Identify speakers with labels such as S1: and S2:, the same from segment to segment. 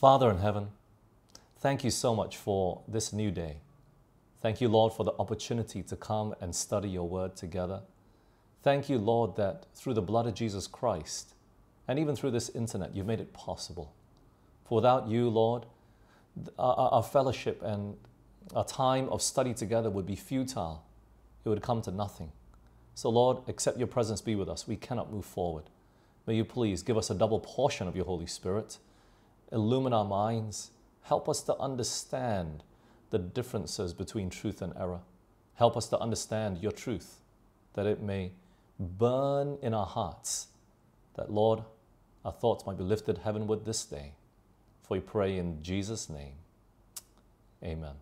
S1: Father in heaven, thank you so much for this new day. Thank you, Lord, for the opportunity to come and study your word together. Thank you, Lord, that through the blood of Jesus Christ and even through this internet, you've made it possible. For without you, Lord, our, fellowship and our time of study together would be futile. It would come to nothing. So, Lord, accept your presence be with us. We cannot move forward. May you please give us a double portion of your Holy Spirit, illumine our minds, help us to understand the differences between truth and error. Help us to understand your truth, that it may burn in our hearts, that, Lord, our thoughts might be lifted heavenward this day. For we pray in Jesus' name. Amen.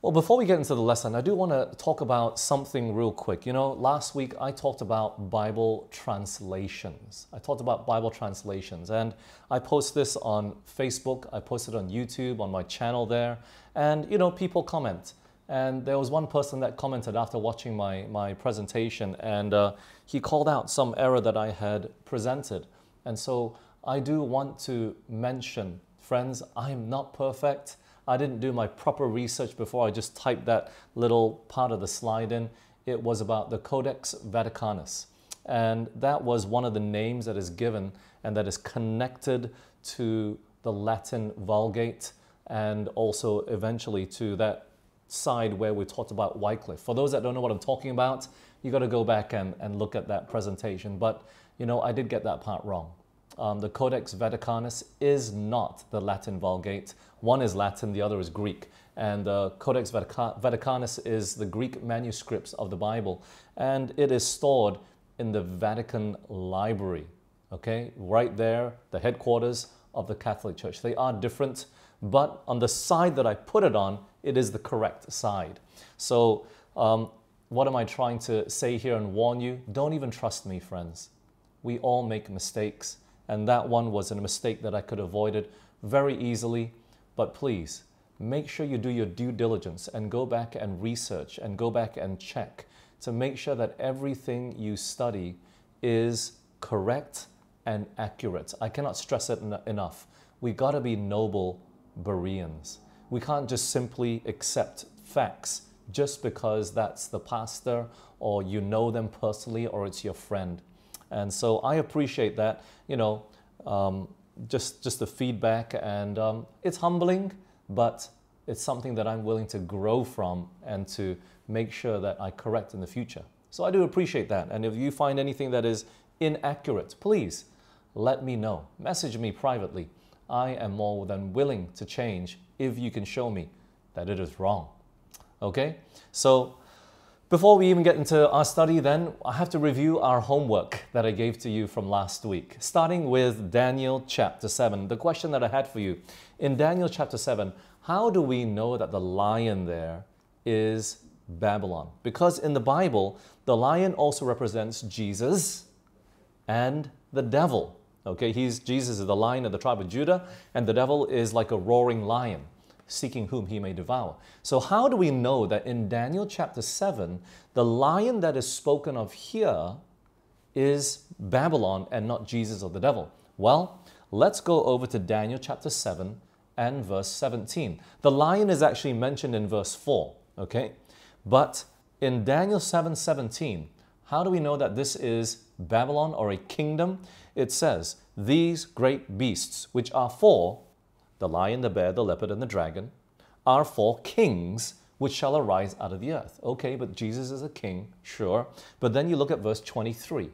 S1: Well, before we get into the lesson, I do want to talk about something real quick. You know, last week I talked about Bible translations. I talked about Bible translations, and I post this on Facebook, I posted it on YouTube, on my channel there, and you know, people comment. And there was one person that commented after watching my, my presentation, and uh, he called out some error that I had presented. And so I do want to mention, friends, I am not perfect. I didn't do my proper research before I just typed that little part of the slide in. It was about the Codex Vaticanus. And that was one of the names that is given and that is connected to the Latin Vulgate and also eventually to that side where we talked about Wycliffe. For those that don't know what I'm talking about, you got to go back and, and look at that presentation. But, you know, I did get that part wrong. Um, the Codex Vaticanus is not the Latin Vulgate. One is Latin, the other is Greek. And the Codex Vaticanus is the Greek manuscripts of the Bible. And it is stored in the Vatican Library, okay? Right there, the headquarters of the Catholic Church. They are different, but on the side that I put it on, it is the correct side. So, um, what am I trying to say here and warn you? Don't even trust me, friends. We all make mistakes and that one was a mistake that I could have avoided very easily. But please, make sure you do your due diligence and go back and research and go back and check to make sure that everything you study is correct and accurate. I cannot stress it en enough. We got to be noble Bereans. We can't just simply accept facts just because that's the pastor or you know them personally or it's your friend. And so I appreciate that, you know, um, just, just the feedback and um, it's humbling, but it's something that I'm willing to grow from and to make sure that I correct in the future. So I do appreciate that. And if you find anything that is inaccurate, please let me know. Message me privately. I am more than willing to change if you can show me that it is wrong. Okay? So before we even get into our study, then, I have to review our homework that I gave to you from last week, starting with Daniel chapter 7. The question that I had for you in Daniel chapter 7, how do we know that the lion there is Babylon? Because in the Bible, the lion also represents Jesus and the devil. Okay, he's Jesus is the lion of the tribe of Judah, and the devil is like a roaring lion seeking whom he may devour. So, how do we know that in Daniel chapter 7, the lion that is spoken of here is Babylon and not Jesus or the devil? Well, let's go over to Daniel chapter 7 and verse 17. The lion is actually mentioned in verse 4, okay? But in Daniel 7 17, how do we know that this is Babylon or a kingdom? It says, These great beasts, which are four, the lion, the bear, the leopard, and the dragon, are four kings which shall arise out of the earth. Okay, but Jesus is a king, sure. But then you look at verse 23.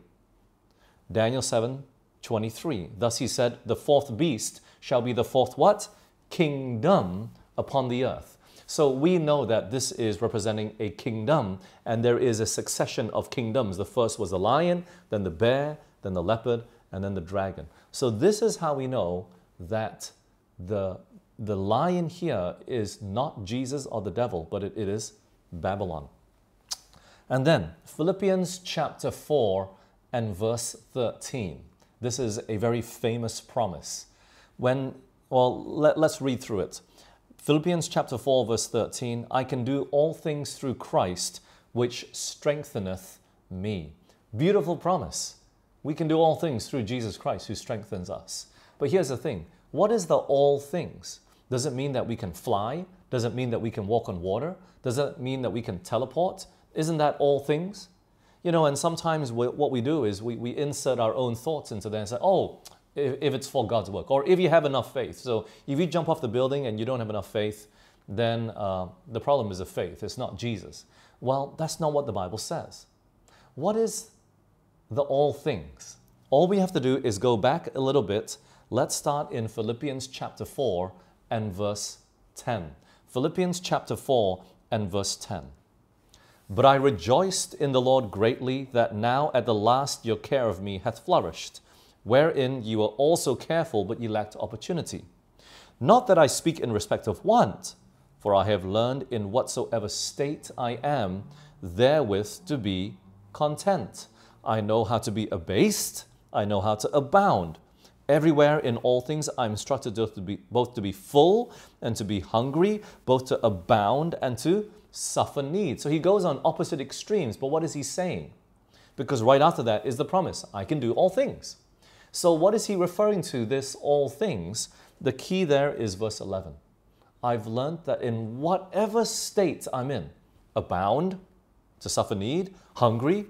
S1: Daniel 7 23. Thus he said, The fourth beast shall be the fourth what? Kingdom upon the earth. So we know that this is representing a kingdom, and there is a succession of kingdoms. The first was the lion, then the bear, then the leopard, and then the dragon. So this is how we know that the, the lion here is not Jesus or the devil, but it, it is Babylon. And then Philippians chapter 4 and verse 13. This is a very famous promise. When, well, let, let's read through it. Philippians chapter 4, verse 13 I can do all things through Christ, which strengtheneth me. Beautiful promise. We can do all things through Jesus Christ, who strengthens us. But here's the thing what is the all things? Does it mean that we can fly? Does it mean that we can walk on water? Does it mean that we can teleport? Isn't that all things? You know, and sometimes we, what we do is we, we insert our own thoughts into there and say, oh, if, if it's for God's work, or if you have enough faith. So if you jump off the building and you don't have enough faith, then uh, the problem is the faith, it's not Jesus. Well, that's not what the Bible says. What is the all things? All we have to do is go back a little bit. Let's start in Philippians chapter 4 and verse 10. Philippians chapter 4 and verse 10. But I rejoiced in the Lord greatly that now at the last your care of me hath flourished, wherein you were also careful, but ye lacked opportunity. Not that I speak in respect of want, for I have learned in whatsoever state I am, therewith to be content. I know how to be abased, I know how to abound. Everywhere in all things I'm instructed to be, both to be full and to be hungry, both to abound and to suffer need. So he goes on opposite extremes, but what is he saying? Because right after that is the promise I can do all things. So, what is he referring to, this all things? The key there is verse 11. I've learned that in whatever state I'm in, abound, to suffer need, hungry,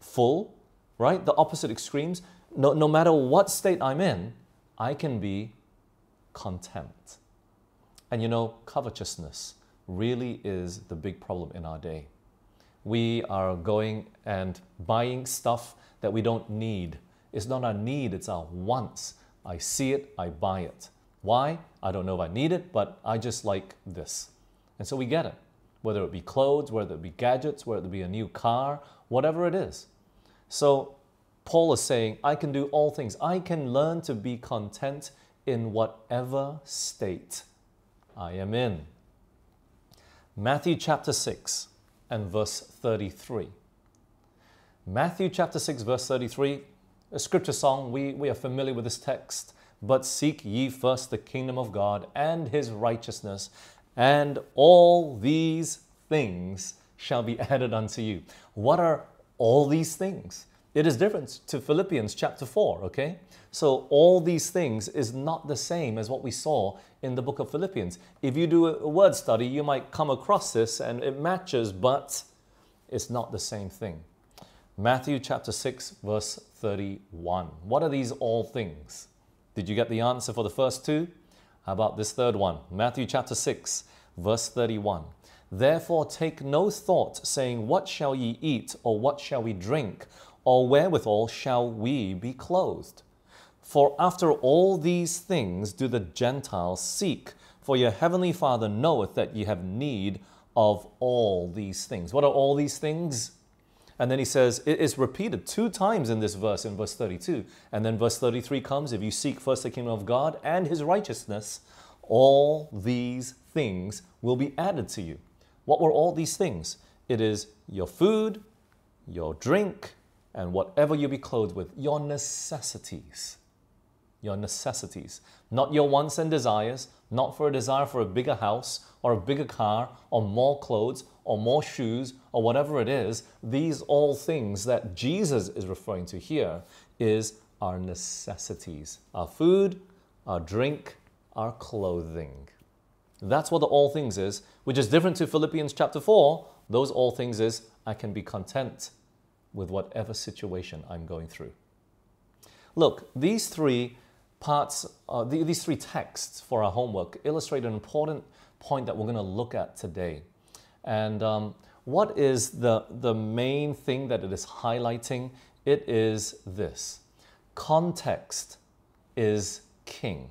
S1: full, right? The opposite extremes. No, no matter what state I'm in, I can be content. And you know, covetousness really is the big problem in our day. We are going and buying stuff that we don't need it's not our need, it's our wants. I see it, I buy it. Why? I don't know if I need it, but I just like this. And so we get it. Whether it be clothes, whether it be gadgets, whether it be a new car, whatever it is. So Paul is saying, I can do all things. I can learn to be content in whatever state I am in. Matthew chapter 6 and verse 33. Matthew chapter 6, verse 33 a scripture song, we, we are familiar with this text. But seek ye first the kingdom of God and his righteousness, and all these things shall be added unto you. What are all these things? It is different to Philippians chapter 4, okay? So, all these things is not the same as what we saw in the book of Philippians. If you do a word study, you might come across this and it matches, but it's not the same thing. Matthew chapter 6, verse 31. What are these all things? Did you get the answer for the first two? How about this third one? Matthew chapter 6, verse 31. Therefore take no thought, saying, What shall ye eat, or what shall we drink, or wherewithal shall we be clothed? For after all these things do the Gentiles seek, for your heavenly Father knoweth that ye have need of all these things. What are all these things? And then he says, it is repeated two times in this verse, in verse 32. And then verse 33 comes, if you seek first the kingdom of God and his righteousness, all these things will be added to you. What were all these things? It is your food, your drink, and whatever you be clothed with, your necessities. Your necessities. Not your wants and desires, not for a desire for a bigger house or a bigger car or more clothes or more shoes or whatever it is, these all things that Jesus is referring to here is our necessities our food, our drink, our clothing. That's what the all things is, which is different to Philippians chapter 4. Those all things is I can be content with whatever situation I'm going through. Look, these three parts, uh, these three texts for our homework illustrate an important point that we're going to look at today. And um, what is the, the main thing that it is highlighting? It is this context is king.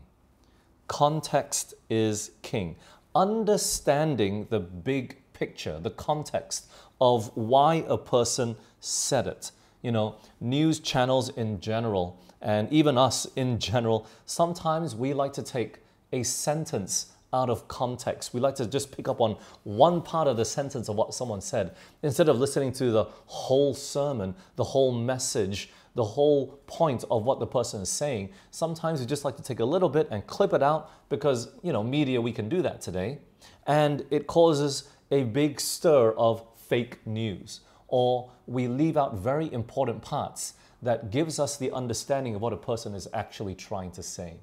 S1: Context is king. Understanding the big picture, the context of why a person said it. You know, news channels in general, and even us in general, sometimes we like to take a sentence out of context. We like to just pick up on one part of the sentence of what someone said instead of listening to the whole sermon, the whole message, the whole point of what the person is saying. Sometimes we just like to take a little bit and clip it out because, you know, media, we can do that today. And it causes a big stir of fake news. Or we leave out very important parts that gives us the understanding of what a person is actually trying to say.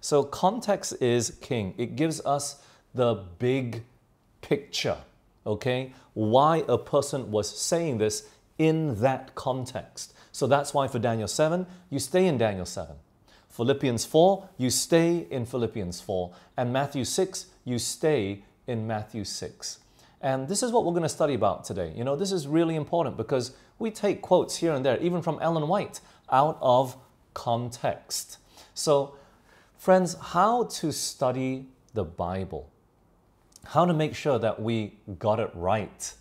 S1: So, context is king. It gives us the big picture, okay? Why a person was saying this in that context. So, that's why for Daniel 7, you stay in Daniel 7. Philippians 4, you stay in Philippians 4. And Matthew 6, you stay in Matthew 6. And this is what we're going to study about today. You know, this is really important because we take quotes here and there, even from Ellen White, out of context. So, friends, how to study the Bible, how to make sure that we got it right,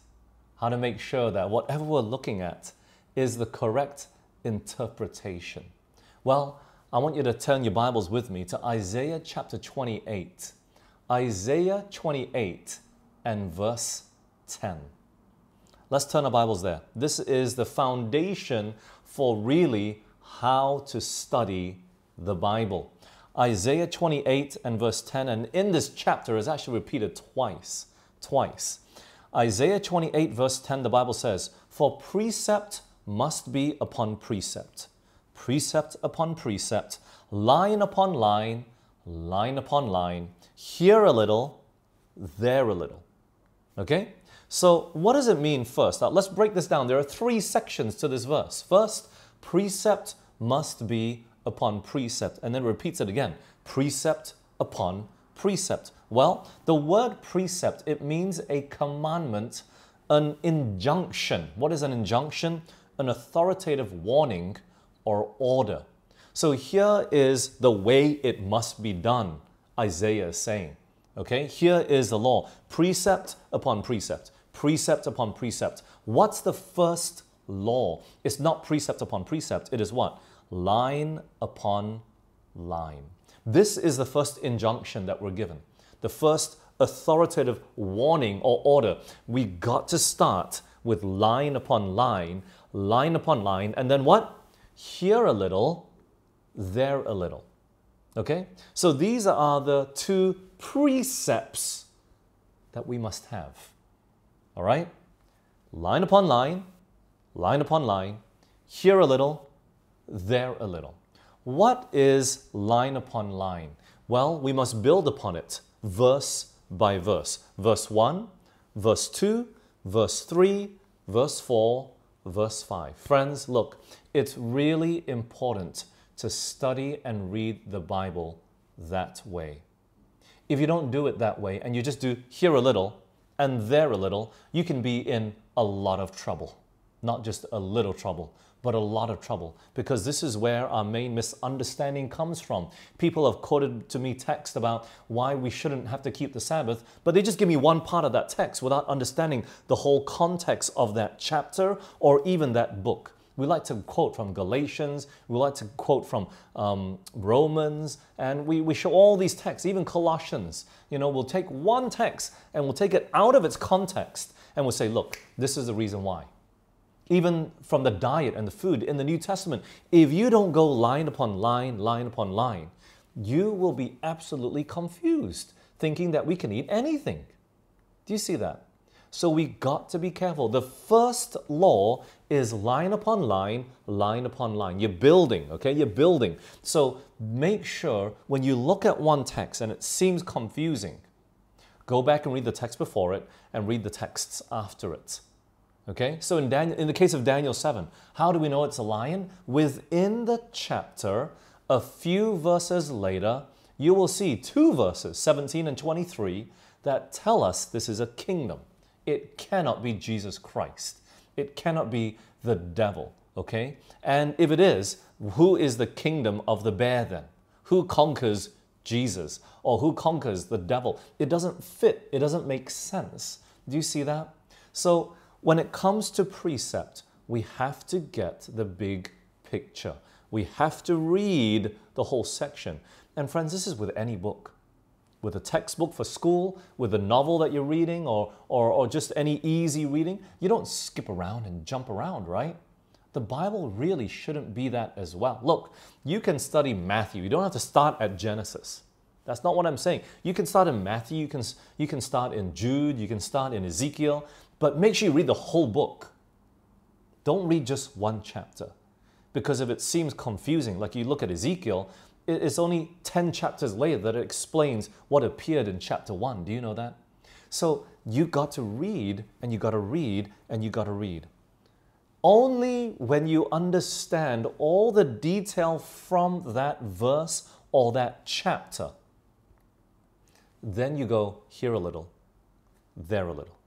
S1: how to make sure that whatever we're looking at is the correct interpretation. Well, I want you to turn your Bibles with me to Isaiah chapter 28. Isaiah 28 and verse 10. Let's turn our Bibles there. This is the foundation for really how to study the Bible. Isaiah 28 and verse 10, and in this chapter is actually repeated twice. Twice. Isaiah 28, verse 10, the Bible says, For precept must be upon precept, precept upon precept, line upon line, line upon line, here a little, there a little. Okay? So, what does it mean first? Now, let's break this down. There are three sections to this verse. First, precept must be upon precept, and then repeats it again precept upon precept. Well, the word precept, it means a commandment, an injunction. What is an injunction? An authoritative warning or order. So here is the way it must be done, Isaiah is saying. Okay, here is the law precept upon precept precept upon precept. What's the first law? It's not precept upon precept, it is what? Line upon line. This is the first injunction that we're given, the first authoritative warning or order. We got to start with line upon line, line upon line, and then what? Here a little, there a little. Okay? So these are the two precepts that we must have. All right? Line upon line, line upon line, here a little, there a little. What is line upon line? Well, we must build upon it verse by verse. Verse 1, verse 2, verse 3, verse 4, verse 5. Friends, look, it's really important to study and read the Bible that way. If you don't do it that way and you just do here a little, and there a little, you can be in a lot of trouble. Not just a little trouble, but a lot of trouble because this is where our main misunderstanding comes from. People have quoted to me text about why we shouldn't have to keep the Sabbath, but they just give me one part of that text without understanding the whole context of that chapter or even that book. We like to quote from Galatians, we like to quote from um, Romans, and we, we show all these texts, even Colossians. You know, we'll take one text and we'll take it out of its context and we'll say, look, this is the reason why. Even from the diet and the food in the New Testament, if you don't go line upon line, line upon line, you will be absolutely confused, thinking that we can eat anything. Do you see that? So we got to be careful. The first law is line upon line, line upon line. You're building, okay? You're building. So make sure when you look at one text and it seems confusing, go back and read the text before it and read the texts after it. Okay? So in, Daniel, in the case of Daniel 7, how do we know it's a lion? Within the chapter, a few verses later, you will see two verses, 17 and 23, that tell us this is a kingdom. It cannot be Jesus Christ. It cannot be the devil, okay? And if it is, who is the kingdom of the bear then? Who conquers Jesus or who conquers the devil? It doesn't fit, it doesn't make sense. Do you see that? So when it comes to precept, we have to get the big picture. We have to read the whole section. And friends, this is with any book with a textbook for school, with a novel that you're reading, or, or, or just any easy reading, you don't skip around and jump around, right? The Bible really shouldn't be that as well. Look, you can study Matthew. You don't have to start at Genesis. That's not what I'm saying. You can start in Matthew, you can, you can start in Jude, you can start in Ezekiel, but make sure you read the whole book. Don't read just one chapter because if it seems confusing, like you look at Ezekiel, it's only 10 chapters later that it explains what appeared in chapter 1. Do you know that? So you got to read and you got to read and you got to read. Only when you understand all the detail from that verse or that chapter, then you go here a little, there a little.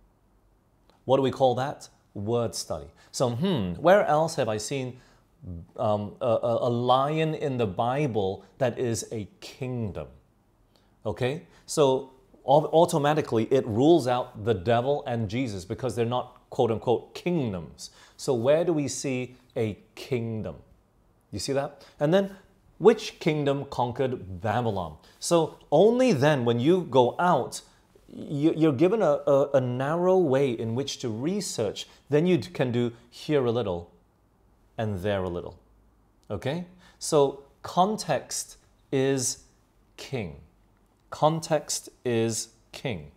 S1: What do we call that? Word study. So, hmm, where else have I seen um, a, a lion in the Bible that is a kingdom? Okay, so automatically it rules out the devil and Jesus because they're not quote unquote kingdoms. So, where do we see a kingdom? You see that? And then, which kingdom conquered Babylon? So, only then, when you go out, you're given a, a, a narrow way in which to research. Then you can do here a little and there a little. Okay? So, context is king. Context is king.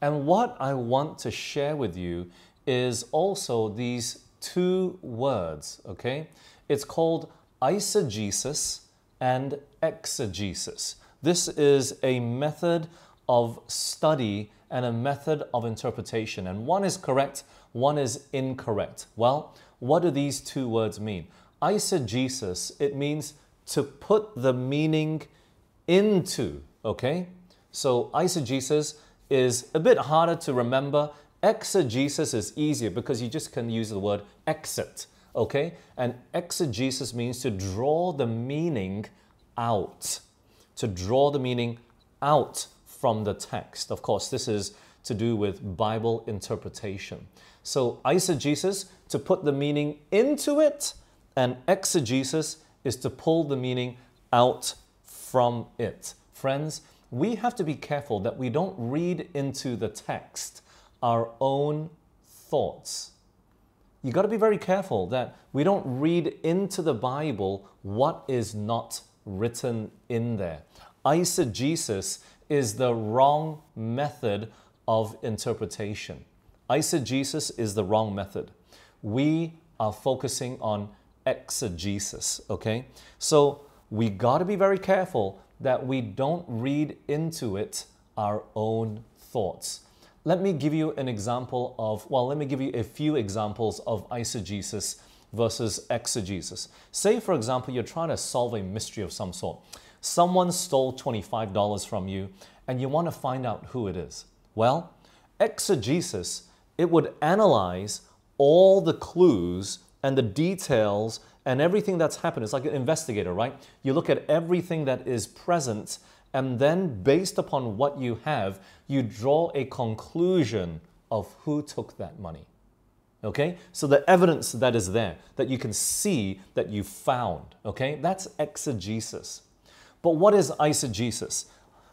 S1: And what I want to share with you is also these two words, okay? It's called eisegesis and exegesis. This is a method of study and a method of interpretation. And one is correct, one is incorrect. Well, what do these two words mean? Eisegesis, it means to put the meaning into, okay? So eisegesis is a bit harder to remember. Exegesis is easier because you just can use the word exit, okay? And exegesis means to draw the meaning out, to draw the meaning out from the text. Of course, this is to do with Bible interpretation. So eisegesis, to put the meaning into it, and exegesis is to pull the meaning out from it. Friends, we have to be careful that we don't read into the text our own thoughts. You got to be very careful that we don't read into the Bible what is not written in there. Eisegesis is the wrong method of interpretation. Eisegesis is the wrong method. We are focusing on exegesis, okay? So we got to be very careful that we don't read into it our own thoughts. Let me give you an example of, well, let me give you a few examples of eisegesis versus exegesis. Say, for example, you're trying to solve a mystery of some sort. Someone stole $25 from you and you want to find out who it is. Well, exegesis, it would analyze all the clues and the details and everything that's happened. It's like an investigator, right? You look at everything that is present, and then based upon what you have, you draw a conclusion of who took that money. Okay? So the evidence that is there, that you can see that you found, okay? That's exegesis. But what is eisegesis?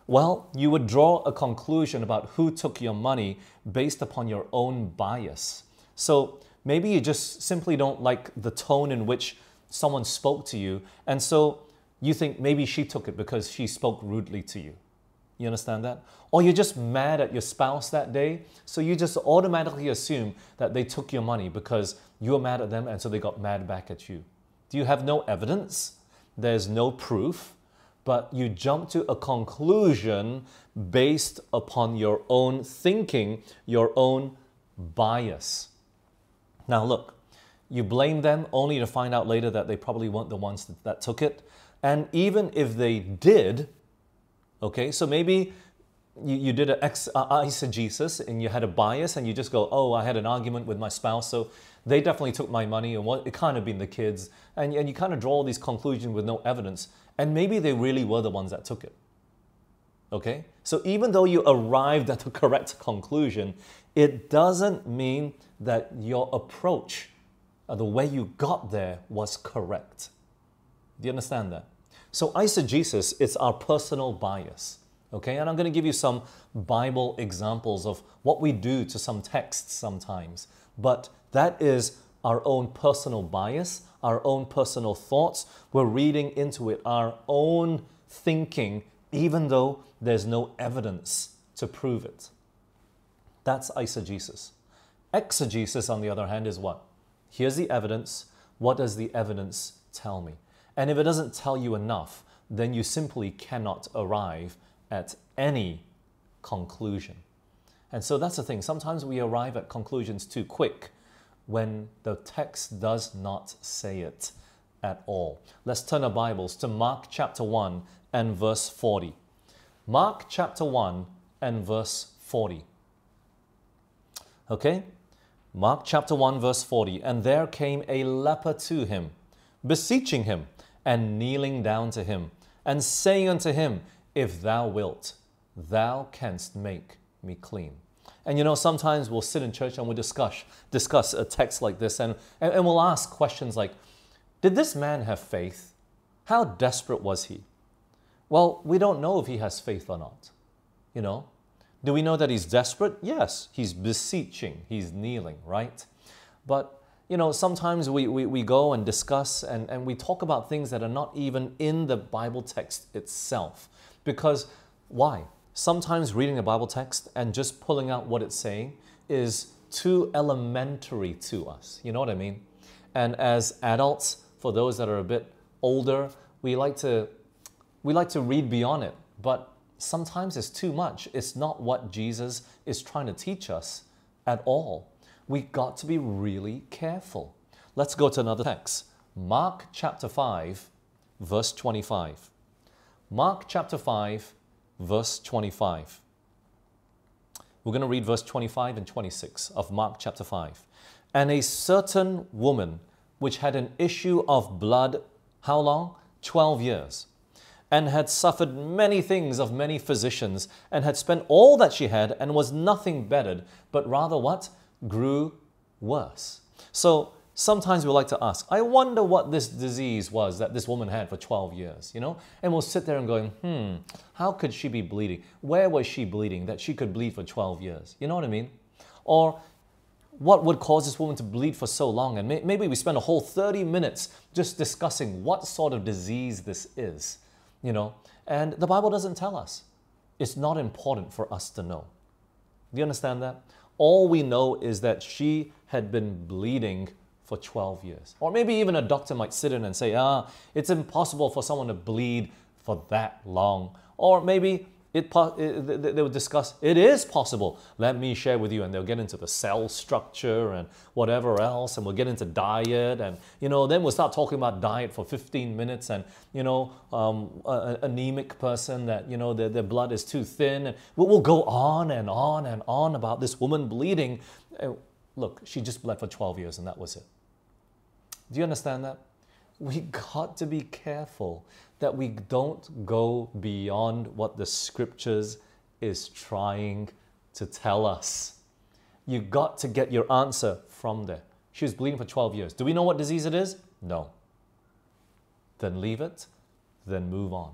S1: Well, you would draw a conclusion about who took your money based upon your own bias. So Maybe you just simply don't like the tone in which someone spoke to you, and so you think maybe she took it because she spoke rudely to you. You understand that? Or you're just mad at your spouse that day, so you just automatically assume that they took your money because you were mad at them and so they got mad back at you. Do you have no evidence? There's no proof, but you jump to a conclusion based upon your own thinking, your own bias. Now, look, you blame them only to find out later that they probably weren't the ones that, that took it. And even if they did, okay, so maybe you, you did an ex, uh, eisegesis and you had a bias and you just go, oh, I had an argument with my spouse, so they definitely took my money and what, it kind of been the kids. And, and you kind of draw all these conclusions with no evidence. And maybe they really were the ones that took it. Okay? So even though you arrived at the correct conclusion, it doesn't mean that your approach, uh, the way you got there, was correct. Do you understand that? So eisegesis is our personal bias. Okay, and I'm going to give you some Bible examples of what we do to some texts sometimes. But that is our own personal bias, our own personal thoughts. We're reading into it our own thinking, even though there's no evidence to prove it. That's eisegesis. Exegesis, on the other hand, is what? Here's the evidence. What does the evidence tell me. And if it doesn't tell you enough, then you simply cannot arrive at any conclusion. And so that's the thing. Sometimes we arrive at conclusions too quick when the text does not say it at all. Let's turn our Bibles to Mark chapter 1 and verse 40. Mark chapter 1 and verse 40. Okay? Mark chapter 1, verse 40. And there came a leper to him, beseeching him, and kneeling down to him, and saying unto him, If thou wilt, thou canst make me clean. And you know, sometimes we'll sit in church and we'll discuss, discuss a text like this, and, and, and we'll ask questions like, Did this man have faith? How desperate was he? Well, we don't know if he has faith or not. You know, do we know that he's desperate? Yes, he's beseeching, he's kneeling, right? But, you know, sometimes we, we, we go and discuss and, and we talk about things that are not even in the Bible text itself. Because why? Sometimes reading a Bible text and just pulling out what it's saying is too elementary to us. You know what I mean? And as adults, for those that are a bit older, we like to we like to read beyond it. But sometimes it's too much. It's not what Jesus is trying to teach us at all. We got to be really careful. Let's go to another text. Mark chapter 5, verse 25. Mark chapter 5, verse 25. We're going to read verse 25 and 26 of Mark chapter 5. And a certain woman which had an issue of blood, how long? 12 years and had suffered many things of many physicians, and had spent all that she had, and was nothing bettered, but rather what? Grew worse. So sometimes we like to ask, I wonder what this disease was that this woman had for 12 years, you know? And we'll sit there and going, hmm, how could she be bleeding? Where was she bleeding that she could bleed for 12 years? You know what I mean? Or what would cause this woman to bleed for so long? And maybe we spend a whole 30 minutes just discussing what sort of disease this is you know, and the Bible doesn't tell us. It's not important for us to know. Do you understand that? All we know is that she had been bleeding for 12 years. Or maybe even a doctor might sit in and say, ah, it's impossible for someone to bleed for that long. Or maybe it, it, they would discuss, it is possible. Let me share with you. And they'll get into the cell structure and whatever else. And we'll get into diet. And, you know, then we'll start talking about diet for 15 minutes. And, you know, um, an anemic person that, you know, their, their blood is too thin. And we'll, go on and on and on about this woman bleeding. Look, she just bled for 12 years and that was it. Do you understand that? We got to be careful that we don't go beyond what the scriptures is trying to tell us. You got to get your answer from there. She was bleeding for 12 years. Do we know what disease it is? No. Then leave it, then move on.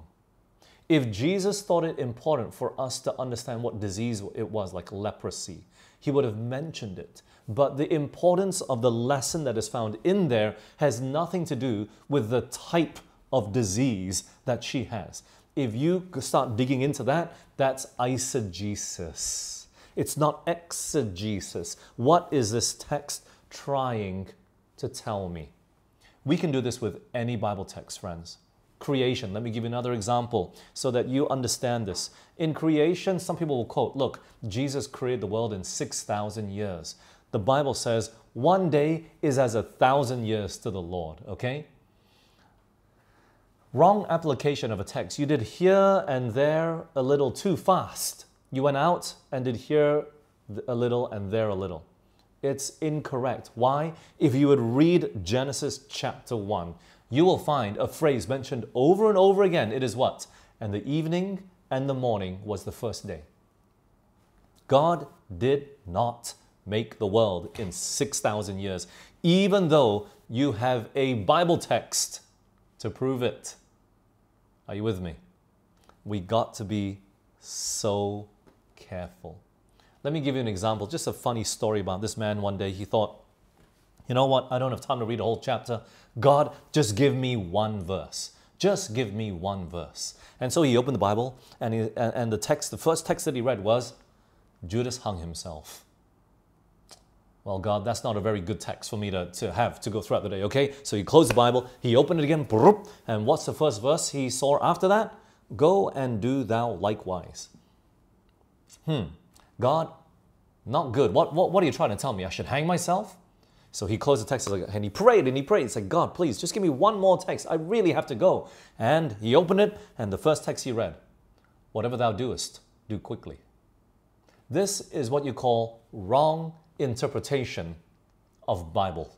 S1: If Jesus thought it important for us to understand what disease it was, like leprosy, he would have mentioned it. But the importance of the lesson that is found in there has nothing to do with the type of disease that she has. If you start digging into that, that's eisegesis. It's not exegesis. What is this text trying to tell me? We can do this with any Bible text, friends. Creation, let me give you another example so that you understand this. In creation, some people will quote, look, Jesus created the world in 6,000 years. The Bible says one day is as a thousand years to the Lord, okay? wrong application of a text. You did here and there a little too fast. You went out and did here a little and there a little. It's incorrect. Why? If you would read Genesis chapter 1, you will find a phrase mentioned over and over again. It is what? And the evening and the morning was the first day. God did not make the world in 6,000 years, even though you have a Bible text to prove it. Are you with me? We got to be so careful. Let me give you an example, just a funny story about this man one day. He thought, you know what? I don't have time to read a whole chapter. God, just give me one verse. Just give me one verse. And so he opened the Bible, and, he, and the text, the first text that he read was Judas hung himself. Well, God, that's not a very good text for me to, to have to go throughout the day, okay? So he closed the Bible, he opened it again, and what's the first verse he saw after that? Go and do thou likewise. Hmm, God, not good. What, what, what are you trying to tell me? I should hang myself? So he closed the text and he prayed and he prayed. He said, God, please, just give me one more text. I really have to go. And he opened it, and the first text he read, Whatever thou doest, do quickly. This is what you call wrong interpretation of Bible.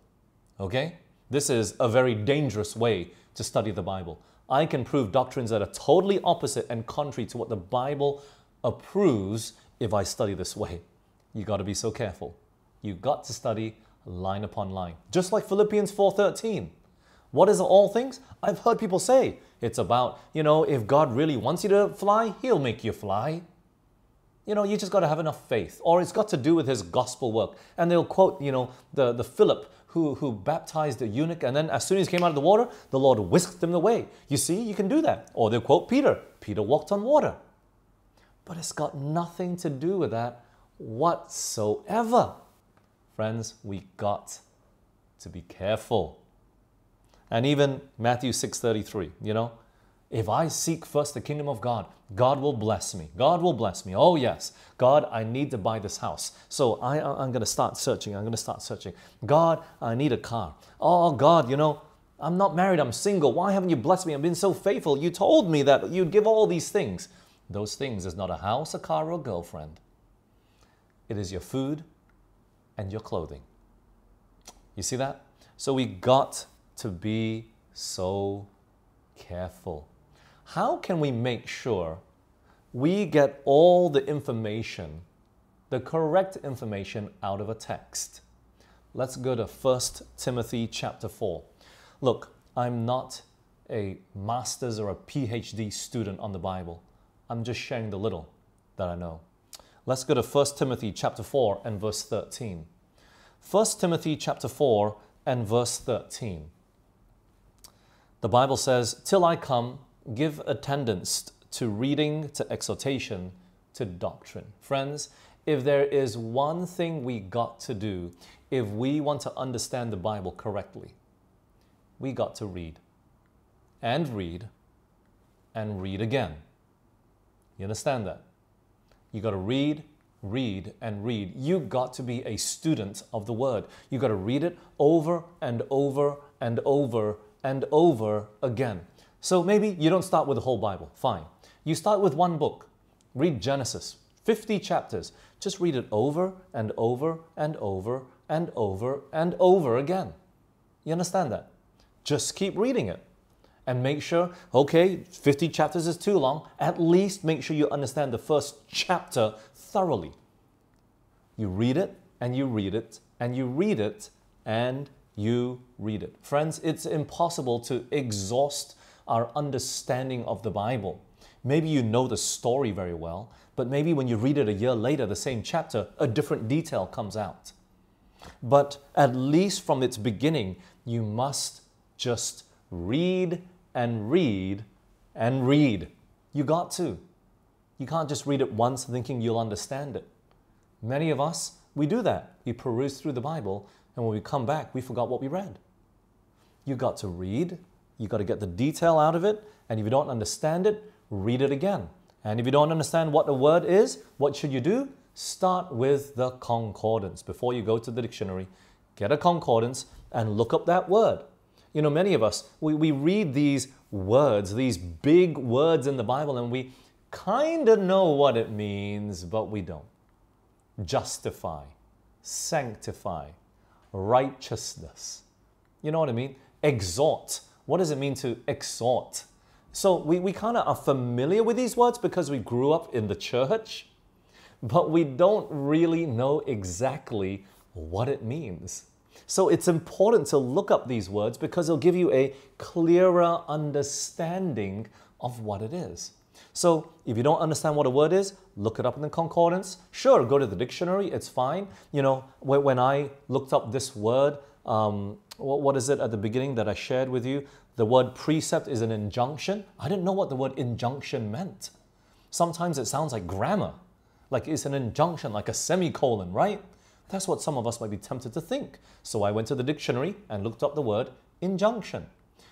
S1: Okay? This is a very dangerous way to study the Bible. I can prove doctrines that are totally opposite and contrary to what the Bible approves if I study this way. You got to be so careful. You got to study line upon line. Just like Philippians 4:13. What is all things? I've heard people say it's about, you know, if God really wants you to fly, he'll make you fly. You know, you just got to have enough faith. Or it's got to do with his gospel work. And they'll quote, you know, the, the Philip who, who baptized the eunuch, and then as soon as he came out of the water, the Lord whisked him away. You see, you can do that. Or they'll quote Peter. Peter walked on water. But it's got nothing to do with that whatsoever. Friends, we got to be careful. And even Matthew 6:33, you know, if I seek first the kingdom of God, God will bless me. God will bless me. Oh, yes. God, I need to buy this house. So I, I'm going to start searching. I'm going to start searching. God, I need a car. Oh, God, you know, I'm not married. I'm single. Why haven't you blessed me? I've been so faithful. You told me that you'd give all these things. Those things is not a house, a car, or a girlfriend. It is your food and your clothing. You see that? So we got to be so careful. How can we make sure we get all the information, the correct information out of a text? Let's go to 1 Timothy chapter 4. Look, I'm not a master's or a PhD student on the Bible. I'm just sharing the little that I know. Let's go to 1 Timothy chapter 4 and verse 13. 1 Timothy chapter 4 and verse 13. The Bible says, Till I come, give attendance to reading, to exhortation, to doctrine. Friends, if there is one thing we got to do if we want to understand the Bible correctly, we got to read and read and read again. You understand that? You got to read, read, and read. You got to be a student of the Word. You got to read it over and over and over and over again. So maybe you don't start with the whole Bible, fine. You start with one book. Read Genesis, 50 chapters. Just read it over and over and over and over and over again. You understand that? Just keep reading it and make sure, okay, 50 chapters is too long. At least make sure you understand the first chapter thoroughly. You read it and you read it and you read it and you read it. Friends, it's impossible to exhaust our understanding of the Bible. Maybe you know the story very well, but maybe when you read it a year later, the same chapter, a different detail comes out. But at least from its beginning, you must just read and read and read. You got to. You can't just read it once thinking you'll understand it. Many of us, we do that. We peruse through the Bible and when we come back, we forgot what we read. You got to read, you got to get the detail out of it, and if you don't understand it, read it again. And if you don't understand what the word is, what should you do? Start with the concordance. Before you go to the dictionary, get a concordance and look up that word. You know, many of us, we, we read these words, these big words in the Bible, and we kind of know what it means, but we don't. Justify, sanctify, righteousness. You know what I mean? Exhort. What does it mean to exhort? So we, we kind of are familiar with these words because we grew up in the church, but we don't really know exactly what it means. So it's important to look up these words because it'll give you a clearer understanding of what it is. So if you don't understand what a word is, look it up in the concordance. Sure, go to the dictionary, it's fine. You know, when I looked up this word, um, what is it at the beginning that I shared with you? The word precept is an injunction. I didn't know what the word injunction meant. Sometimes it sounds like grammar, like it's an injunction, like a semicolon, right? That's what some of us might be tempted to think. So I went to the dictionary and looked up the word injunction.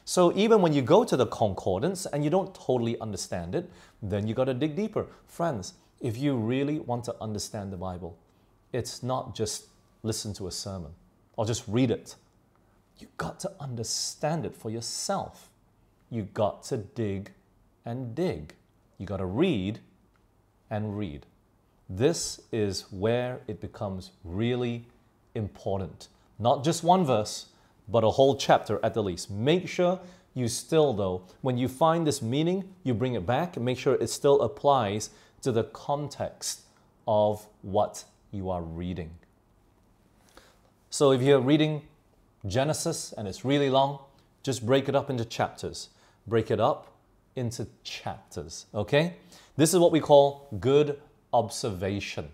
S1: So even when you go to the concordance and you don't totally understand it, then you got to dig deeper. Friends, if you really want to understand the Bible, it's not just listen to a sermon or just read it. You got to understand it for yourself. You got to dig and dig. You got to read and read. This is where it becomes really important. Not just one verse, but a whole chapter at the least. Make sure you still, though, when you find this meaning, you bring it back and make sure it still applies to the context of what you are reading. So if you're reading Genesis and it's really long, just break it up into chapters. Break it up into chapters, okay? This is what we call good observation.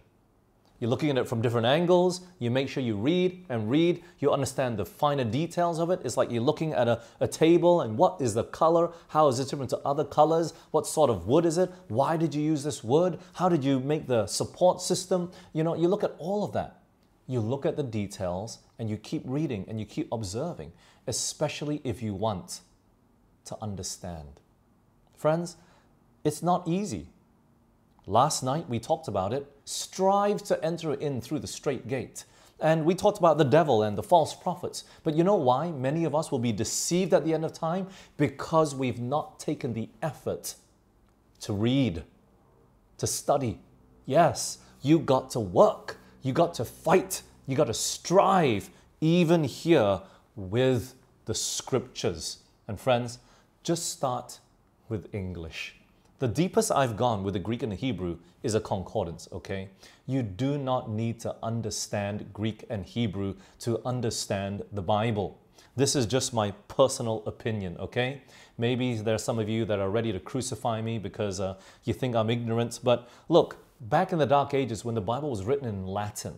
S1: You're looking at it from different angles. You make sure you read and read. You understand the finer details of it. It's like you're looking at a, a table and what is the color? How is it different to other colors? What sort of wood is it? Why did you use this wood? How did you make the support system? You know, you look at all of that. You look at the details and you keep reading and you keep observing, especially if you want to understand. Friends, it's not easy. Last night we talked about it. Strive to enter in through the strait gate. And we talked about the devil and the false prophets. But you know why many of us will be deceived at the end of time? Because we've not taken the effort to read, to study. Yes, you got to work, you got to fight, you got to strive, even here with the scriptures. And friends, just start with English. The deepest I've gone with the Greek and the Hebrew is a concordance, okay? You do not need to understand Greek and Hebrew to understand the Bible. This is just my personal opinion, okay? Maybe there are some of you that are ready to crucify me because uh, you think I'm ignorant, but look, back in the Dark Ages when the Bible was written in Latin,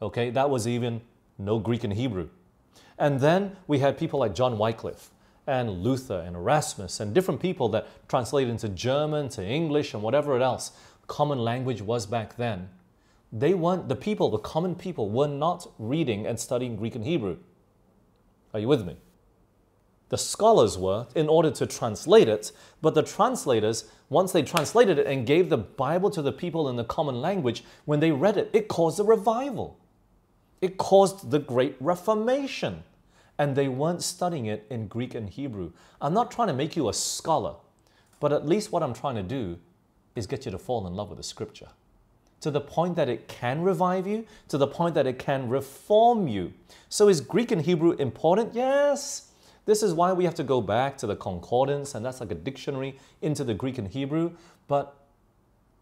S1: okay, that was even no Greek and Hebrew. And then we had people like John Wycliffe, and Luther and Erasmus and different people that translated into German to English and whatever else common language was back then. They weren't, the people, the common people, were not reading and studying Greek and Hebrew. Are you with me? The scholars were in order to translate it, but the translators, once they translated it and gave the Bible to the people in the common language, when they read it, it caused a revival. It caused the Great Reformation and they weren't studying it in Greek and Hebrew. I'm not trying to make you a scholar, but at least what I'm trying to do is get you to fall in love with the scripture to the point that it can revive you, to the point that it can reform you. So, is Greek and Hebrew important? Yes. This is why we have to go back to the concordance, and that's like a dictionary into the Greek and Hebrew, but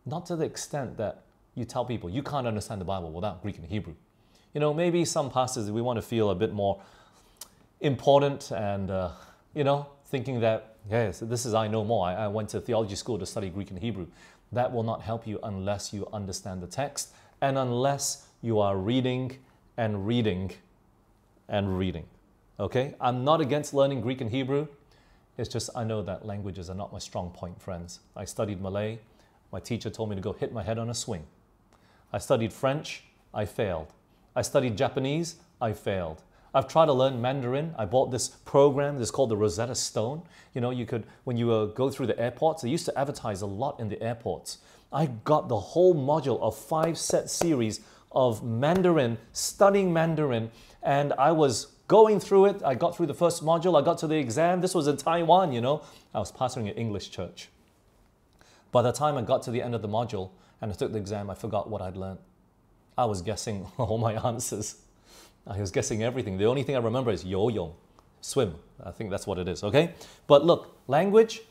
S1: not to the extent that you tell people you can't understand the Bible without Greek and Hebrew. You know, maybe some pastors, we want to feel a bit more important and, uh, you know, thinking that, yes, this is I know more. I, I went to theology school to study Greek and Hebrew. That will not help you unless you understand the text and unless you are reading and reading and reading. Okay? I'm not against learning Greek and Hebrew. It's just I know that languages are not my strong point, friends. I studied Malay. My teacher told me to go hit my head on a swing. I studied French. I failed. I studied Japanese. I failed. I've tried to learn Mandarin. I bought this program. It's called the Rosetta Stone. You know, you could, when you uh, go through the airports, they used to advertise a lot in the airports. I got the whole module of five set series of Mandarin, studying Mandarin, and I was going through it. I got through the first module. I got to the exam. This was in Taiwan, you know. I was pastoring an English church. By the time I got to the end of the module and I took the exam, I forgot what I'd learned. I was guessing all my answers. Uh, I was guessing everything. The only thing I remember is yo yo, swim. I think that's what it is, okay? But look, language,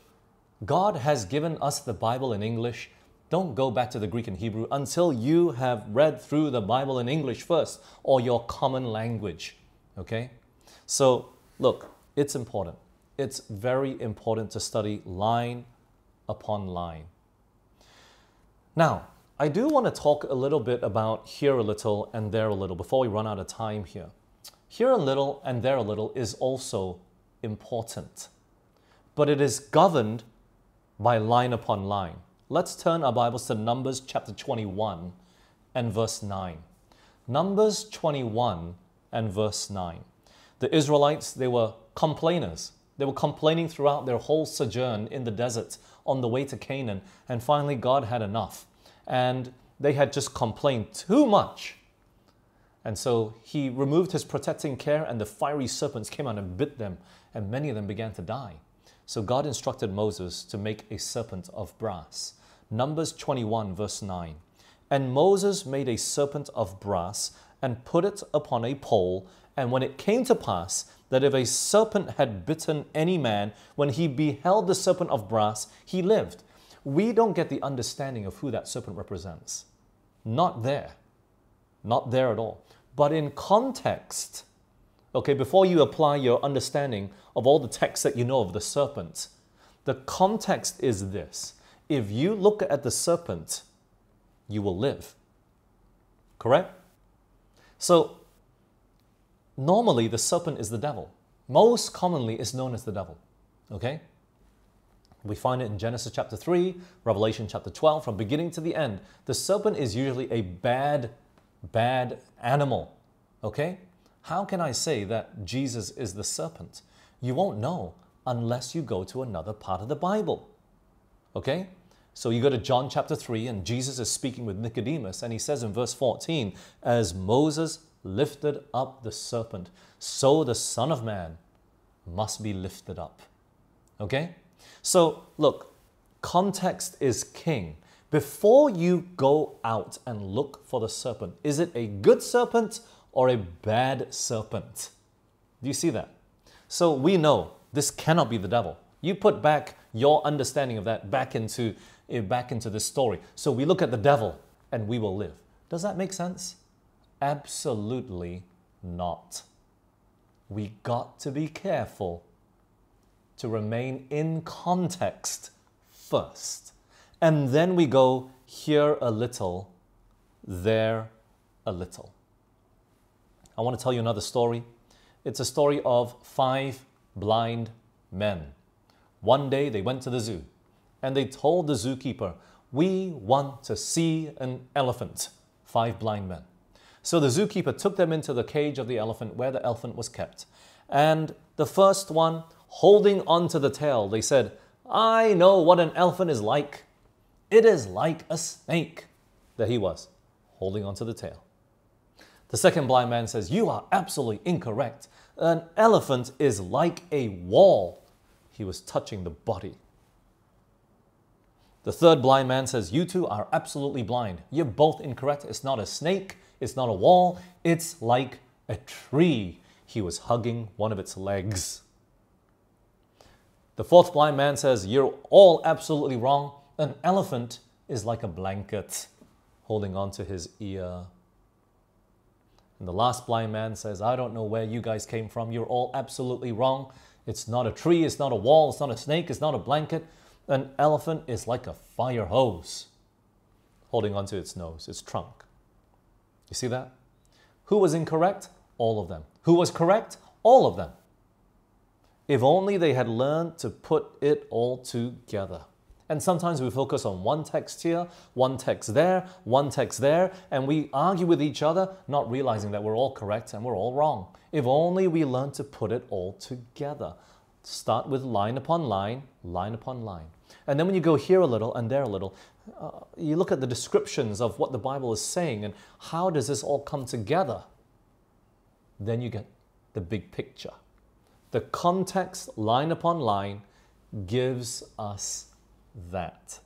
S1: God has given us the Bible in English. Don't go back to the Greek and Hebrew until you have read through the Bible in English first or your common language, okay? So, look, it's important. It's very important to study line upon line. Now, I do want to talk a little bit about here a little and there a little before we run out of time here. Here a little and there a little is also important, but it is governed by line upon line. Let's turn our Bibles to Numbers chapter 21 and verse 9. Numbers 21 and verse 9. The Israelites, they were complainers. They were complaining throughout their whole sojourn in the desert on the way to Canaan. And finally, God had enough. And they had just complained too much. And so he removed his protecting care, and the fiery serpents came out and bit them, and many of them began to die. So God instructed Moses to make a serpent of brass. Numbers 21, verse 9. And Moses made a serpent of brass and put it upon a pole. And when it came to pass that if a serpent had bitten any man, when he beheld the serpent of brass, he lived. We don't get the understanding of who that serpent represents. Not there. Not there at all. But in context, okay, before you apply your understanding of all the texts that you know of the serpent, the context is this. If you look at the serpent, you will live. Correct? So, normally the serpent is the devil. Most commonly is known as the devil. Okay? We find it in Genesis chapter 3, Revelation chapter 12, from beginning to the end. The serpent is usually a bad, bad animal. Okay? How can I say that Jesus is the serpent? You won't know unless you go to another part of the Bible. Okay? So you go to John chapter 3, and Jesus is speaking with Nicodemus, and he says in verse 14, As Moses lifted up the serpent, so the Son of Man must be lifted up. Okay? So look, context is king. Before you go out and look for the serpent, is it a good serpent or a bad serpent? Do you see that? So we know this cannot be the devil. You put back your understanding of that back into eh, back into this story. So we look at the devil and we will live. Does that make sense? Absolutely not. We got to be careful to remain in context first. And then we go here a little, there a little. I want to tell you another story. It's a story of five blind men. One day they went to the zoo and they told the zookeeper, We want to see an elephant. Five blind men. So the zookeeper took them into the cage of the elephant where the elephant was kept. And the first one, holding onto the tail, they said, I know what an elephant is like. It is like a snake. There he was, holding onto the tail. The second blind man says, You are absolutely incorrect. An elephant is like a wall. He was touching the body. The third blind man says, You two are absolutely blind. You're both incorrect. It's not a snake, it's not a wall, it's like a tree. He was hugging one of its legs. The fourth blind man says, You're all absolutely wrong. An elephant is like a blanket holding onto his ear. And the last blind man says, I don't know where you guys came from. You're all absolutely wrong. It's not a tree, it's not a wall, it's not a snake, it's not a blanket. An elephant is like a fire hose holding onto its nose, its trunk. You see that? Who was incorrect? All of them. Who was correct? All of them. If only they had learned to put it all together. And sometimes we focus on one text here, one text there, one text there, and we argue with each other, not realizing that we're all correct and we're all wrong. If only we learned to put it all together. Start with line upon line, line upon line. And then when you go here a little and there a little, uh, you look at the descriptions of what the Bible is saying and how does this all come together? Then you get the big picture. The context, line upon line, gives us that.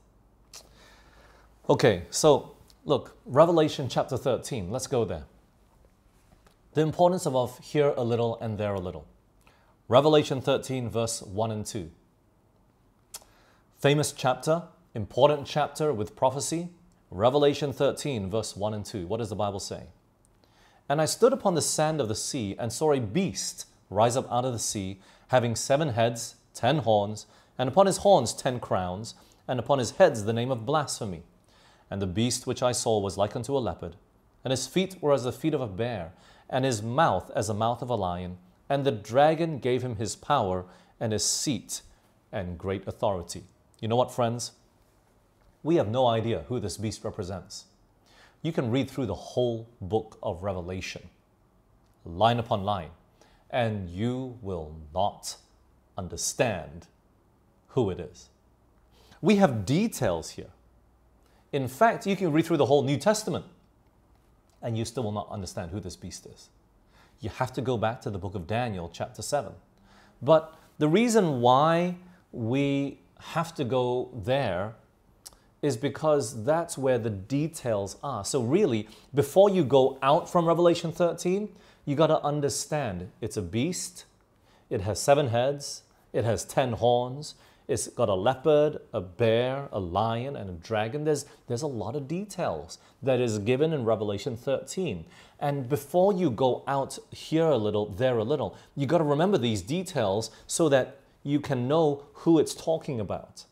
S1: Okay, so look, Revelation chapter 13, let's go there. The importance of here a little and there a little. Revelation 13, verse 1 and 2. Famous chapter, important chapter with prophecy. Revelation 13, verse 1 and 2. What does the Bible say? And I stood upon the sand of the sea and saw a beast rise up out of the sea, having seven heads, ten horns, and upon his horns ten crowns, and upon his heads the name of blasphemy. And the beast which I saw was like unto a leopard, and his feet were as the feet of a bear, and his mouth as the mouth of a lion and the dragon gave him his power and his seat and great authority. You know what, friends? We have no idea who this beast represents. You can read through the whole book of Revelation, line upon line, and you will not understand who it is. We have details here. In fact, you can read through the whole New Testament and you still will not understand who this beast is. You have to go back to the book of Daniel, chapter 7. But the reason why we have to go there is because that's where the details are. So, really, before you go out from Revelation 13, you got to understand it's a beast, it has seven heads, it has ten horns, it's got a leopard, a bear, a lion, and a dragon. There's, there's a lot of details that is given in Revelation 13. And before you go out here a little, there a little, you got to remember these details so that you can know who it's talking about.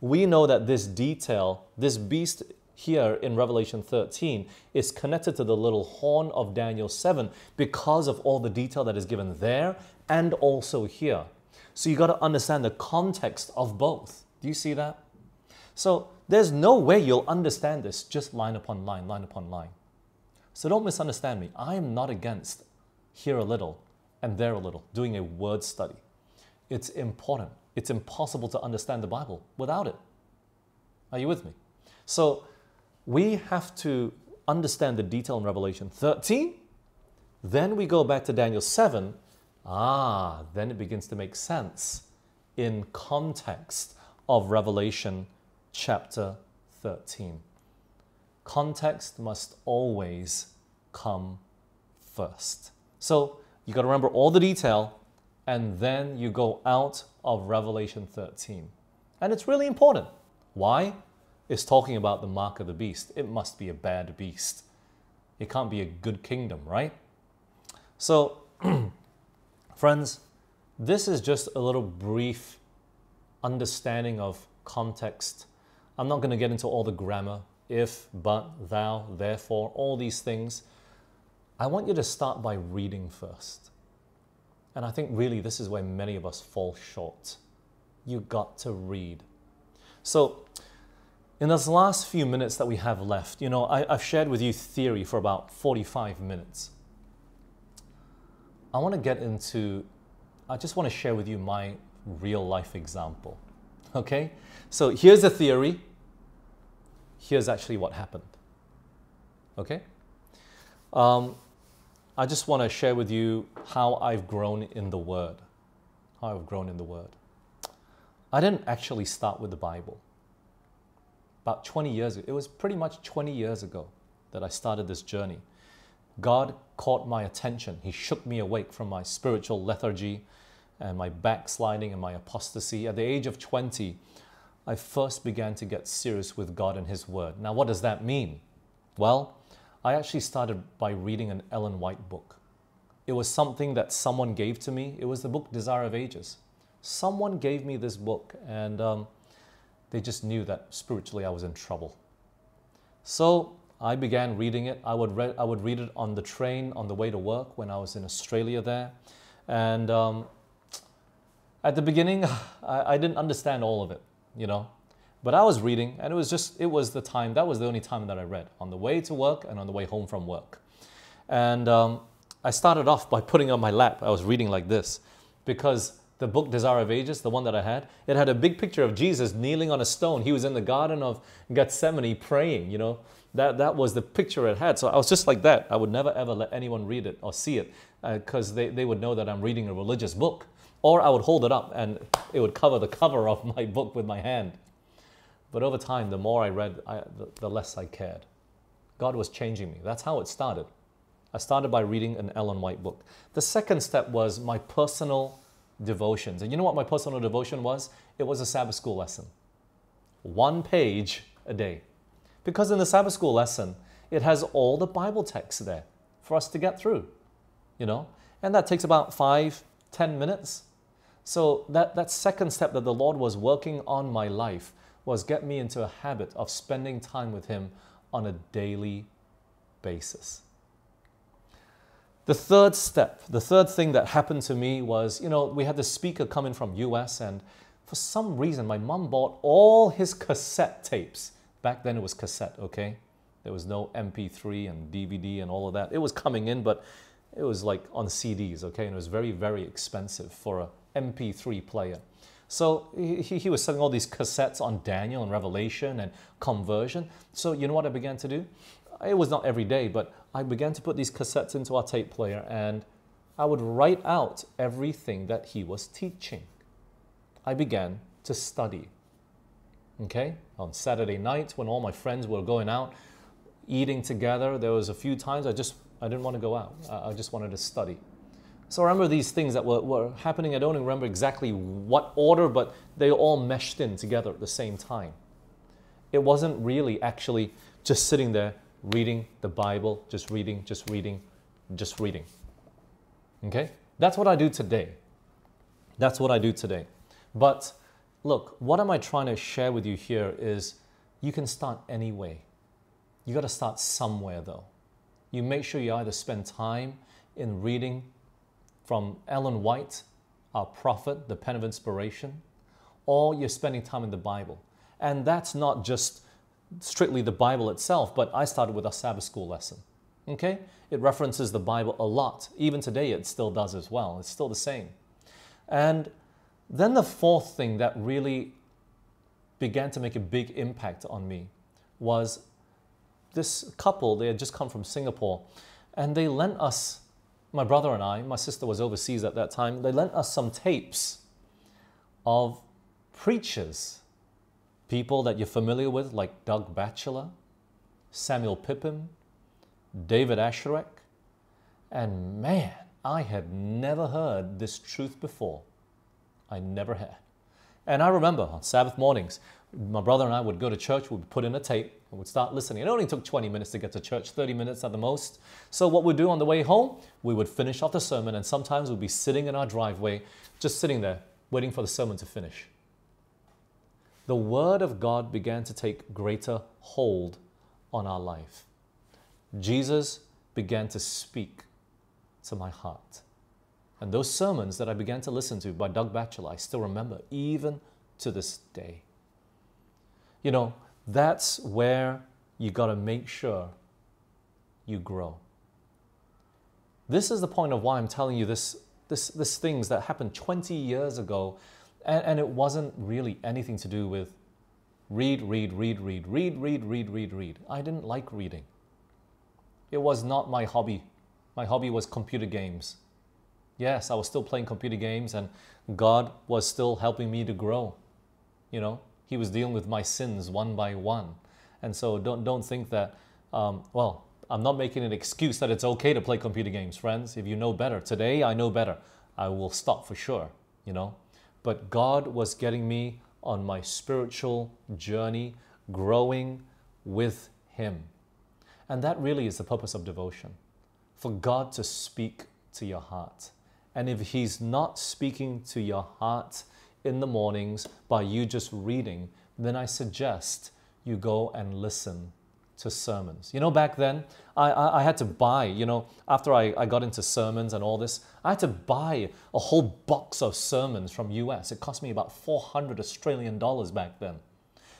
S1: We know that this detail, this beast here in Revelation 13 is connected to the little horn of Daniel 7 because of all the detail that is given there and also here. So you got to understand the context of both. Do you see that? So there's no way you'll understand this just line upon line, line upon line. So don't misunderstand me. I am not against here a little and there a little, doing a word study. It's important. It's impossible to understand the Bible without it. Are you with me? So we have to understand the detail in Revelation 13. Then we go back to Daniel 7 Ah, then it begins to make sense in context of Revelation chapter 13. Context must always come first. So you got to remember all the detail, and then you go out of Revelation 13. And it's really important. Why? It's talking about the mark of the beast. It must be a bad beast. It can't be a good kingdom, right? So Friends, this is just a little brief understanding of context. I'm not going to get into all the grammar, if, but, thou, therefore, all these things. I want you to start by reading first. And I think really this is where many of us fall short. You got to read. So, in this last few minutes that we have left, you know, I, have shared with you theory for about 45 minutes. I want to get into, I just want to share with you my real life example. Okay? So here's a theory. Here's actually what happened. Okay? Um, I just want to share with you how I've grown in the Word. How I've grown in the Word. I didn't actually start with the Bible. About 20 years ago, it was pretty much 20 years ago that I started this journey. God caught my attention. He shook me awake from my spiritual lethargy and my backsliding and my apostasy. At the age of 20, I first began to get serious with God and His Word. Now, what does that mean? Well, I actually started by reading an Ellen White book. It was something that someone gave to me. It was the book Desire of Ages. Someone gave me this book, and um, they just knew that spiritually I was in trouble. So I began reading it. I would, read, I would read it on the train on the way to work when I was in Australia there. And um, at the beginning, I, I, didn't understand all of it, you know. But I was reading, and it was just, it was the time, that was the only time that I read, on the way to work and on the way home from work. And um, I started off by putting on my lap, I was reading like this, because the book Desire of Ages, the one that I had, it had a big picture of Jesus kneeling on a stone. He was in the Garden of Gethsemane praying, you know. That, that was the picture it had. So I was just like that. I would never ever let anyone read it or see it because uh, they, they would know that I'm reading a religious book. Or I would hold it up and it would cover the cover of my book with my hand. But over time, the more I read, I, the, the less I cared. God was changing me. That's how it started. I started by reading an Ellen White book. The second step was my personal devotions. And you know what my personal devotion was? It was a Sabbath school lesson. One page a day. Because in the Sabbath school lesson, it has all the Bible texts there for us to get through, you know? And that takes about five, ten minutes. So that, that second step that the Lord was working on my life was get me into a habit of spending time with Him on a daily basis. The third step, the third thing that happened to me was, you know, we had this speaker coming from US and for some reason my mom bought all his cassette tapes Back then it was cassette, okay? There was no MP3 and DVD and all of that. It was coming in, but it was like on CDs, okay? And it was very, very expensive for a MP3 player. So he, he was selling all these cassettes on Daniel and Revelation and conversion. So you know what I began to do? It was not every day, but I began to put these cassettes into our tape player and I would write out everything that he was teaching. I began to study. Okay? On Saturday night when all my friends were going out eating together, there was a few times I just I didn't want to go out. I just wanted to study. So I remember these things that were, were happening. I don't remember exactly what order, but they all meshed in together at the same time. It wasn't really actually just sitting there reading the Bible, just reading, just reading, just reading. Okay? That's what I do today. That's what I do today. But look, what am I trying to share with you here is you can start anyway. You got to start somewhere though. You make sure you either spend time in reading from Ellen White, our prophet, the pen of inspiration, or you're spending time in the Bible. And that's not just strictly the Bible itself, but I started with a Sabbath school lesson. Okay? It references the Bible a lot. Even today, it still does as well. It's still the same. And then the fourth thing that really began to make a big impact on me was this couple, they had just come from Singapore, and they lent us my brother and I, my sister was overseas at that time, they lent us some tapes of preachers, people that you're familiar with, like Doug Batchelor, Samuel Pipim, David Asscherick, and man, I had never heard this truth before. I never had. And I remember on Sabbath mornings, my brother and I would go to church, we'd put in a tape, and we'd start listening. It only took 20 minutes to get to church, 30 minutes at the most. So what we'd do on the way home, we would finish off the sermon, and sometimes we'd be sitting in our driveway, just sitting there, waiting for the sermon to finish. The Word of God began to take greater hold on our life. Jesus began to speak to my heart. And those sermons that I began to listen to by Doug Batchelor, I still remember even to this day. You know, that's where you got to make sure you grow. This is the point of why I'm telling you this, this, this things that happened 20 years ago, and, and it wasn't really anything to do with read, read, read, read, read, read, read, read, read. I didn't like reading. It was not my hobby. My hobby was computer games. Yes, I was still playing computer games, and God was still helping me to grow. You know, he was dealing with my sins one by one. And so don't, don't think that, um, well, I'm not making an excuse that it's okay to play computer games, friends. If you know better, today I know better. I will stop for sure, you know. But God was getting me on my spiritual journey, growing with Him. And that really is the purpose of devotion for God to speak to your heart. And if He's not speaking to your heart, in the mornings by you just reading, then I suggest you go and listen to sermons. You know, back then, I, I, I, had to buy, you know, after I, I got into sermons and all this, I had to buy a whole box of sermons from US. It cost me about 400 Australian dollars back then.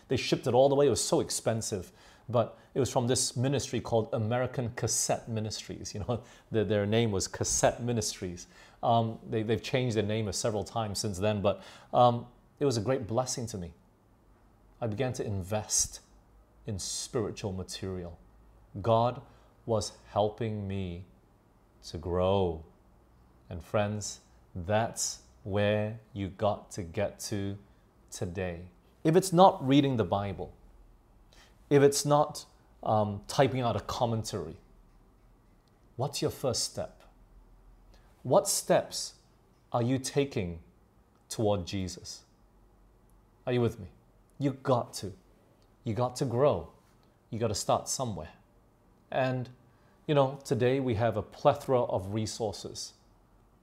S1: They shipped it all the way. It was so expensive. But it was from this ministry called American Cassette Ministries. You know, the, their name was Cassette Ministries. Um, they, have changed their name several times since then, but um, it was a great blessing to me. I began to invest in spiritual material. God was helping me to grow. And friends, that's where you got to get to today. If it's not reading the Bible, if it's not um, typing out a commentary, what's your first step? What steps are you taking toward Jesus? Are you with me? You got to. You got to grow. You got to start somewhere. And, you know, today we have a plethora of resources.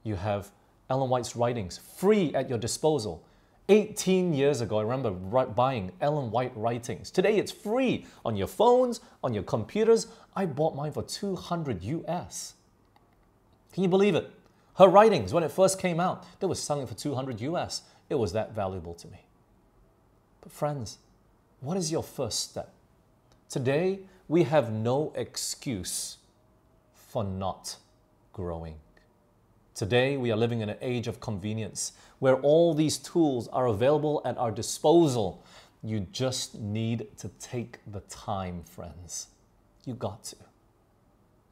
S1: You have Ellen White's writings free at your disposal. 18 years ago, I remember buying Ellen White writings. Today it's free on your phones, on your computers. I bought mine for 200 US. Can you believe it? Her writings, when it first came out, they were selling for 200 US. It was that valuable to me. But friends, what is your first step? Today, we have no excuse for not growing. Today, we are living in an age of convenience where all these tools are available at our disposal. You just need to take the time, friends. You got to.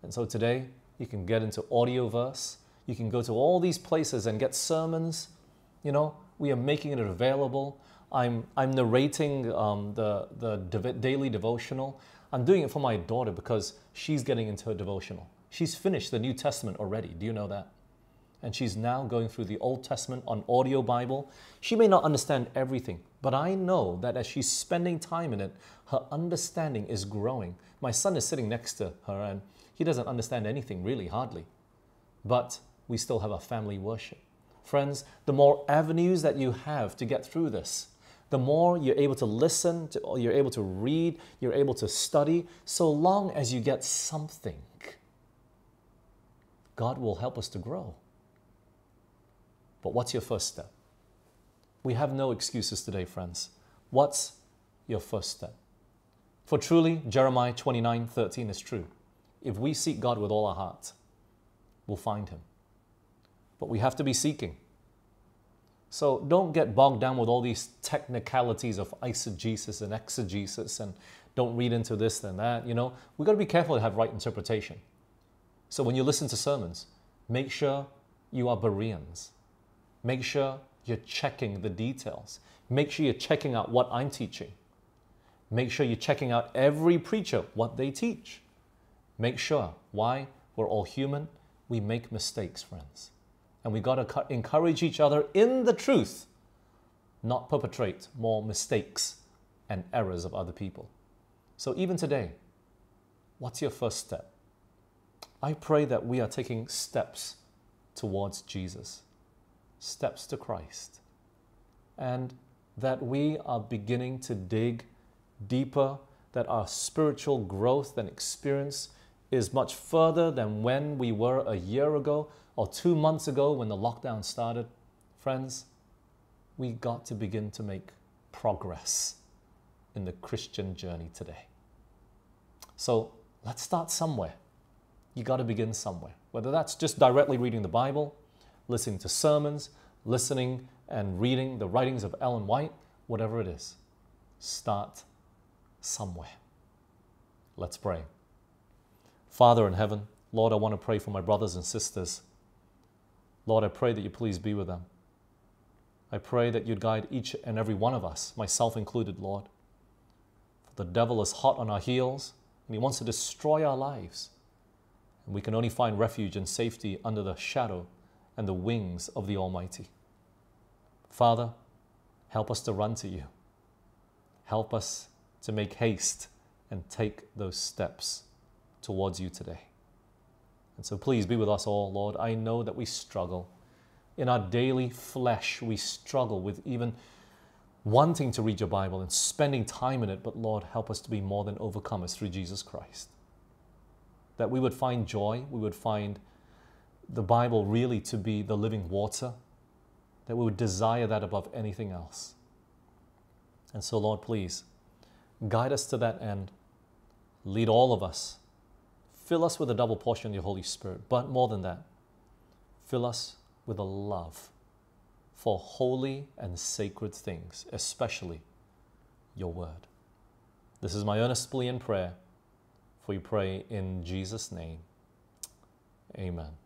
S1: And so today, you can get into Audioverse. You can go to all these places and get sermons. You know, we are making it available. I'm, I'm narrating um, the, the daily devotional. I'm doing it for my daughter because she's getting into her devotional. She's finished the New Testament already. Do you know that? And she's now going through the Old Testament on audio Bible. She may not understand everything, but I know that as she's spending time in it, her understanding is growing. My son is sitting next to her and he doesn't understand anything really, hardly. But we still have a family worship. Friends, the more avenues that you have to get through this, the more you're able to listen, to, you're able to read, you're able to study, so long as you get something, God will help us to grow. But what's your first step? We have no excuses today, friends. What's your first step? For truly, Jeremiah 29 13 is true. If we seek God with all our heart, we'll find Him. But we have to be seeking. So don't get bogged down with all these technicalities of eisegesis and exegesis and don't read into this and that. You know, we've got to be careful to have right interpretation. So when you listen to sermons, make sure you are Bereans. Make sure you're checking the details. Make sure you're checking out what I'm teaching. Make sure you're checking out every preacher, what they teach. Make sure. Why? We're all human. We make mistakes, friends. And we got to encourage each other in the truth, not perpetrate more mistakes and errors of other people. So, even today, what's your first step? I pray that we are taking steps towards Jesus, steps to Christ, and that we are beginning to dig deeper, that our spiritual growth and experience is much further than when we were a year ago or two months ago when the lockdown started, friends, we got to begin to make progress in the Christian journey today. So let's start somewhere. You got to begin somewhere, whether that's just directly reading the Bible, listening to sermons, listening and reading the writings of Ellen White, whatever it is. Start somewhere. Let's pray. Father in heaven, Lord, I want to pray for my brothers and sisters Lord, I pray that you please be with them. I pray that you'd guide each and every one of us, myself included, Lord. For the devil is hot on our heels and he wants to destroy our lives. And we can only find refuge and safety under the shadow and the wings of the Almighty. Father, help us to run to you. Help us to make haste and take those steps towards you today. And so please be with us all, Lord. I know that we struggle. In our daily flesh, we struggle with even wanting to read your Bible and spending time in it. But Lord, help us to be more than overcomers through Jesus Christ. That we would find joy, we would find the Bible really to be the living water, that we would desire that above anything else. And so, Lord, please guide us to that end. Lead all of us Fill us with a double portion of your Holy Spirit. But more than that, fill us with a love for holy and sacred things, especially your word. This is my earnest plea and prayer, for we pray in Jesus' name. Amen.